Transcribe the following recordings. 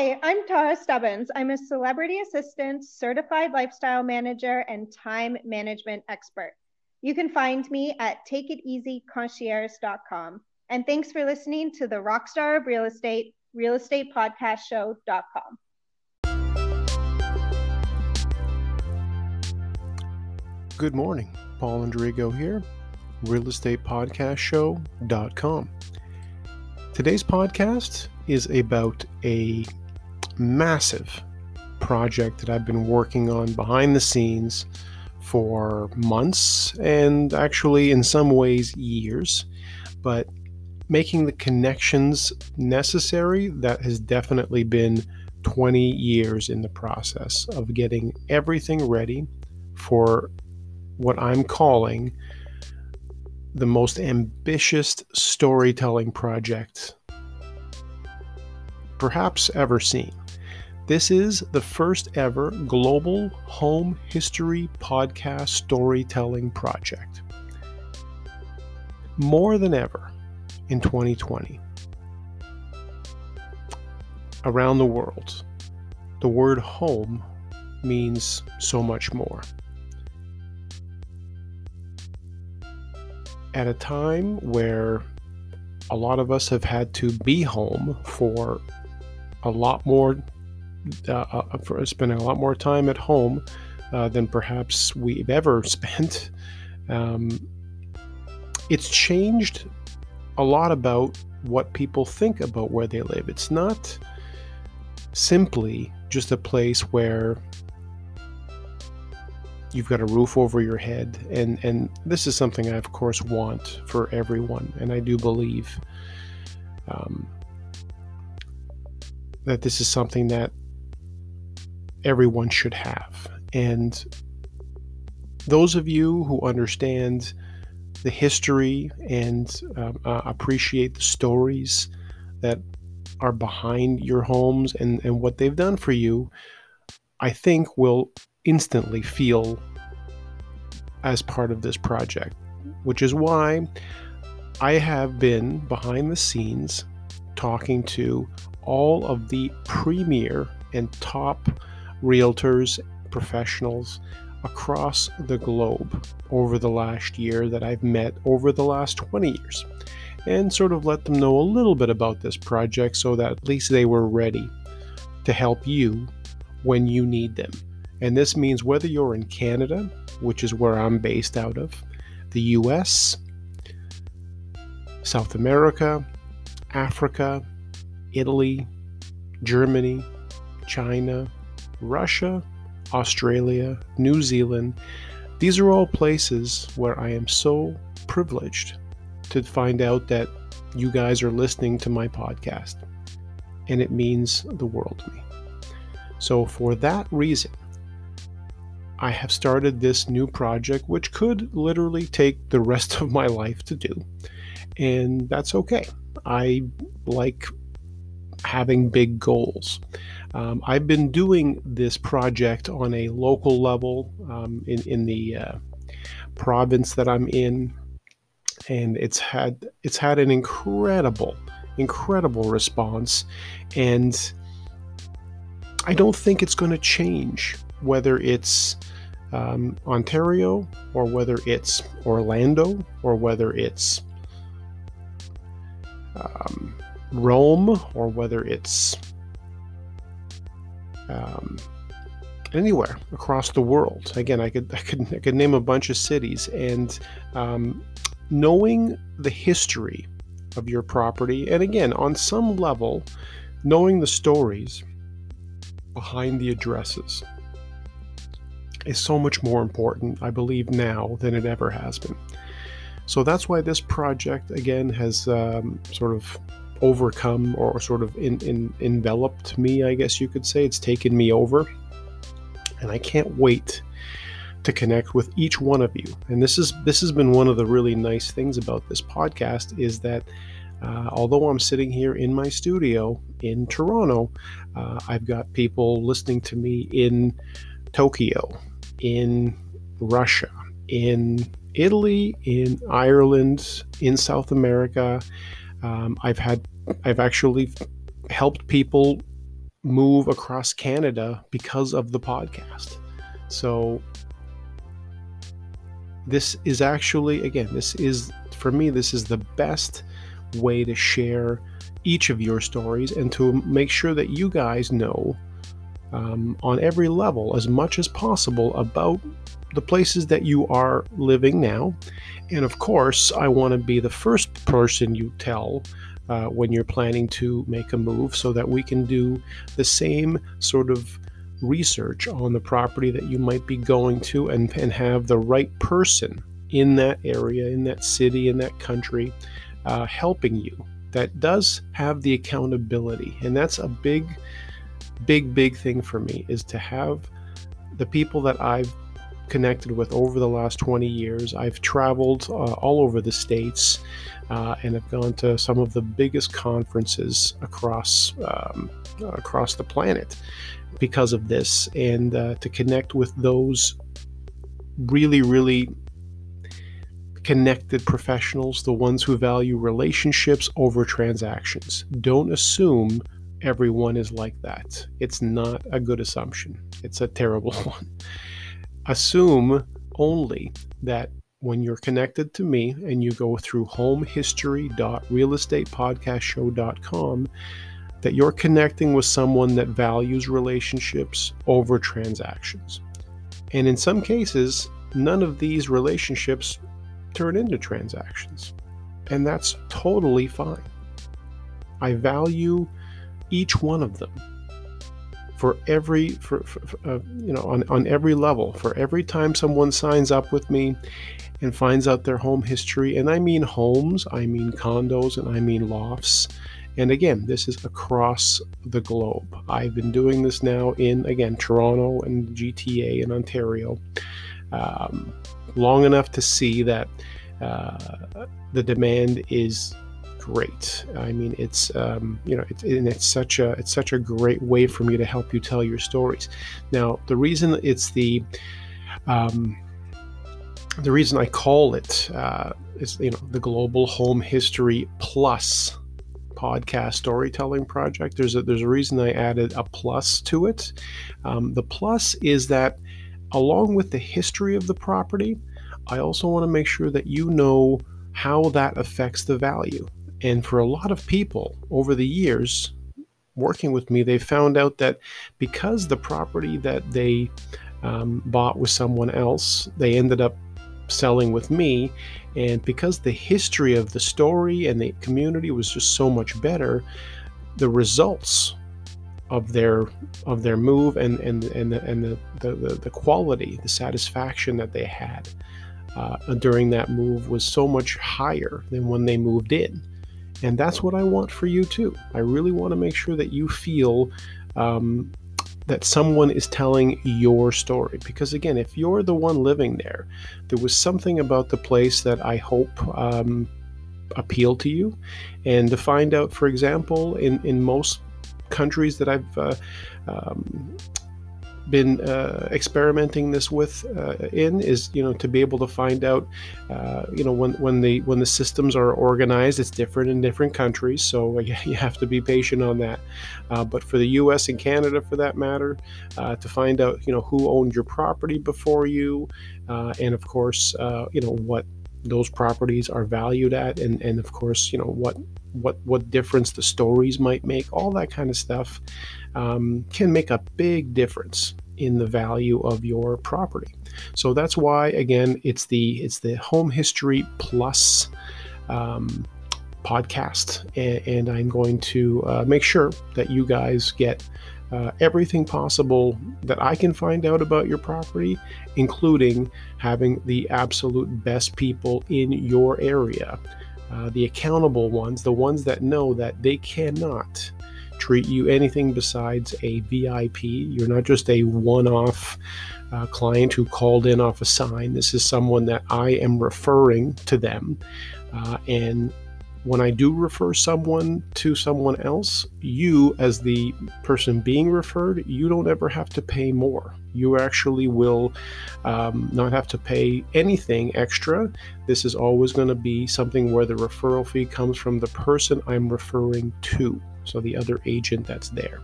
Hi, I'm Tara Stubbins. I'm a celebrity assistant, certified lifestyle manager, and time management expert. You can find me at takeiteasyconcierge.com. And thanks for listening to the Rockstar of Real Estate, Real Estate Podcast Show.com. Good morning. Paul Indrigo here, Real Estate Podcast Show.com. Today's podcast is about a massive project that I've been working on behind the scenes for months and actually, in some ways, years. But making the connections necessary, that has definitely been 20 years in the process of getting everything ready for what I'm calling the most ambitious storytelling project perhaps ever seen. This is the first ever global home history podcast storytelling project. More than ever in 2020, around the world, the word home means so much more. At a time where a lot of us have had to be home for a lot more, uh, uh, for spending a lot more time at home uh, than perhaps we've ever spent. Um, it's changed a lot about what people think about where they live. It's not simply just a place where you've got a roof over your head and and this is something i of course want for everyone and i do believe um, that this is something that everyone should have. And those of you who understand the history and um, uh, appreciate the stories that are behind your homes and, and what they've done for you, I think will instantly feel as part of this project, which is why I have been behind the scenes talking to all of the premier and top realtors, professionals across the globe over the last year that I've met over the last 20 years and sort of let them know a little bit about this project so that at least they were ready to help you when you need them. And this means whether you're in Canada, which is where I'm based out of, the US, South America, Africa, Italy, Germany, China, Russia, Australia, New Zealand. These are all places where I am so privileged to find out that you guys are listening to my podcast. And it means the world to me. So, for that reason, I have started this new project, which could literally take the rest of my life to do. And that's okay. I like having big goals. Um, I've been doing this project on a local level um, in, in the uh, province that I'm in, and it's had it's had an incredible, incredible response, and I don't think it's going to change whether it's um, Ontario or whether it's Orlando or whether it's um, Rome or whether it's um, anywhere across the world. Again, I could I could I could name a bunch of cities, and um, knowing the history of your property, and again, on some level, knowing the stories behind the addresses is so much more important, I believe, now than it ever has been. So that's why this project, again, has um, sort of overcome or sort of in, in, enveloped me, I guess you could say. It's taken me over. And I can't wait to connect with each one of you. And this is this has been one of the really nice things about this podcast is that uh, although I'm sitting here in my studio in Toronto, uh, I've got people listening to me in Tokyo, in Russia, in Italy, in Ireland, in South America, um, I've had, I've actually helped people move across Canada because of the podcast. So this is actually again this is for me this is the best way to share each of your stories and to make sure that you guys know um, on every level as much as possible about the places that you are living now. And of course, I want to be the first person you tell uh, when you're planning to make a move so that we can do the same sort of research on the property that you might be going to and, and have the right person in that area, in that city, in that country uh, helping you that does have the accountability. And that's a big, big, big thing for me is to have the people that I've connected with over the last 20 years. I've traveled uh, all over the states uh, and have gone to some of the biggest conferences across um, across the planet because of this, and uh, to connect with those really, really connected professionals, the ones who value relationships over transactions. Don't assume everyone is like that. It's not a good assumption, it's a terrible one. Assume only that when you're connected to me and you go through homehistory.realestatepodcastshow.com, that you're connecting with someone that values relationships over transactions. And in some cases, none of these relationships turn into transactions. And that's totally fine. I value each one of them for every for, for uh, you know on, on every level for every time someone signs up with me and finds out their home history and i mean homes i mean condos and i mean lofts. And again this is across the globe. I've been doing this now in again toronto and gta in ontario um, long enough to see that uh, the demand is great. I mean, it's um, you know, it's, and it's such a it's such a great way for me to help you tell your stories. Now, the reason it's the um, the reason I call it uh, is you know the Global Home History Plus podcast storytelling project. There's a there's a reason I added a plus to it. Um, the plus is that along with the history of the property, I also want to make sure that you know how that affects the value. And for a lot of people over the years working with me, they found out that because the property that they um, bought with someone else, they ended up selling with me. And because the history of the story and the community was just so much better, the results of their of their move and and and the, and the, the, the quality, the satisfaction that they had uh, during that move was so much higher than when they moved in. And that's what I want for you too. I really want to make sure that you feel um, that someone is telling your story. Because again, if you're the one living there, there was something about the place that I hope um, appealed to you. And to find out, for example, in, in most countries that I've uh, um, been uh, experimenting this with uh, in is you know to be able to find out uh, you know when when the when the systems are organized it's different in different countries. So you have to be patient on that. Uh, but for the US and Canada for that matter uh, to find out you know who owned your property before you uh, and of course you know what those properties are valued at and and of course you know what what what difference the stories might make all that kind of stuff um, can make a big difference in the value of your property. So that's why again it's the it's the home history plus um, podcast, and, and, I'm going to uh, make sure that you guys get. Uh, everything possible that I can find out about your property, including having the absolute best people in your area, uh, the accountable ones, the ones that know that they cannot treat you anything besides a VIP. You're not just a one off uh, client who called in off a sign. This is someone that I am referring to them. Uh, and when I do refer someone to someone else, you, as the person being referred, you don't ever have to pay more. You actually will um, not have to pay anything extra. This is always going to be something where the referral fee comes from the person I'm referring to so the other agent that's there.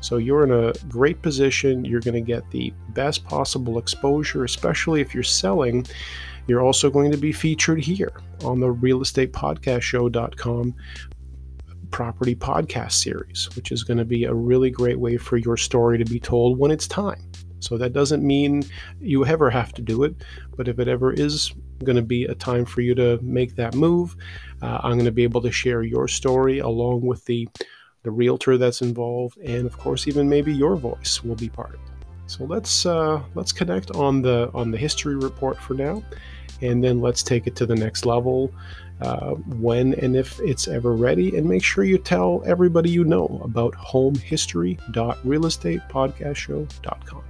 So you're in a great position. You're going to get the best possible exposure, especially if you're selling. You're also going to be featured here on the realestatepodcastshow.com property podcast series, which is going to be a really great way for your story to be told when it's time. So that doesn't mean you ever have to do it, but if it ever is going to be a time for you to make that move, uh, I'm going to be able to share your story along with the the realtor that's involved, and of course, even maybe your voice will be part of it. So let's uh, let's connect on the on the history report for now, and then let's take it to the next level uh, when and if it's ever ready. And make sure you tell everybody you know about homehistory.realestatepodcastshow.com.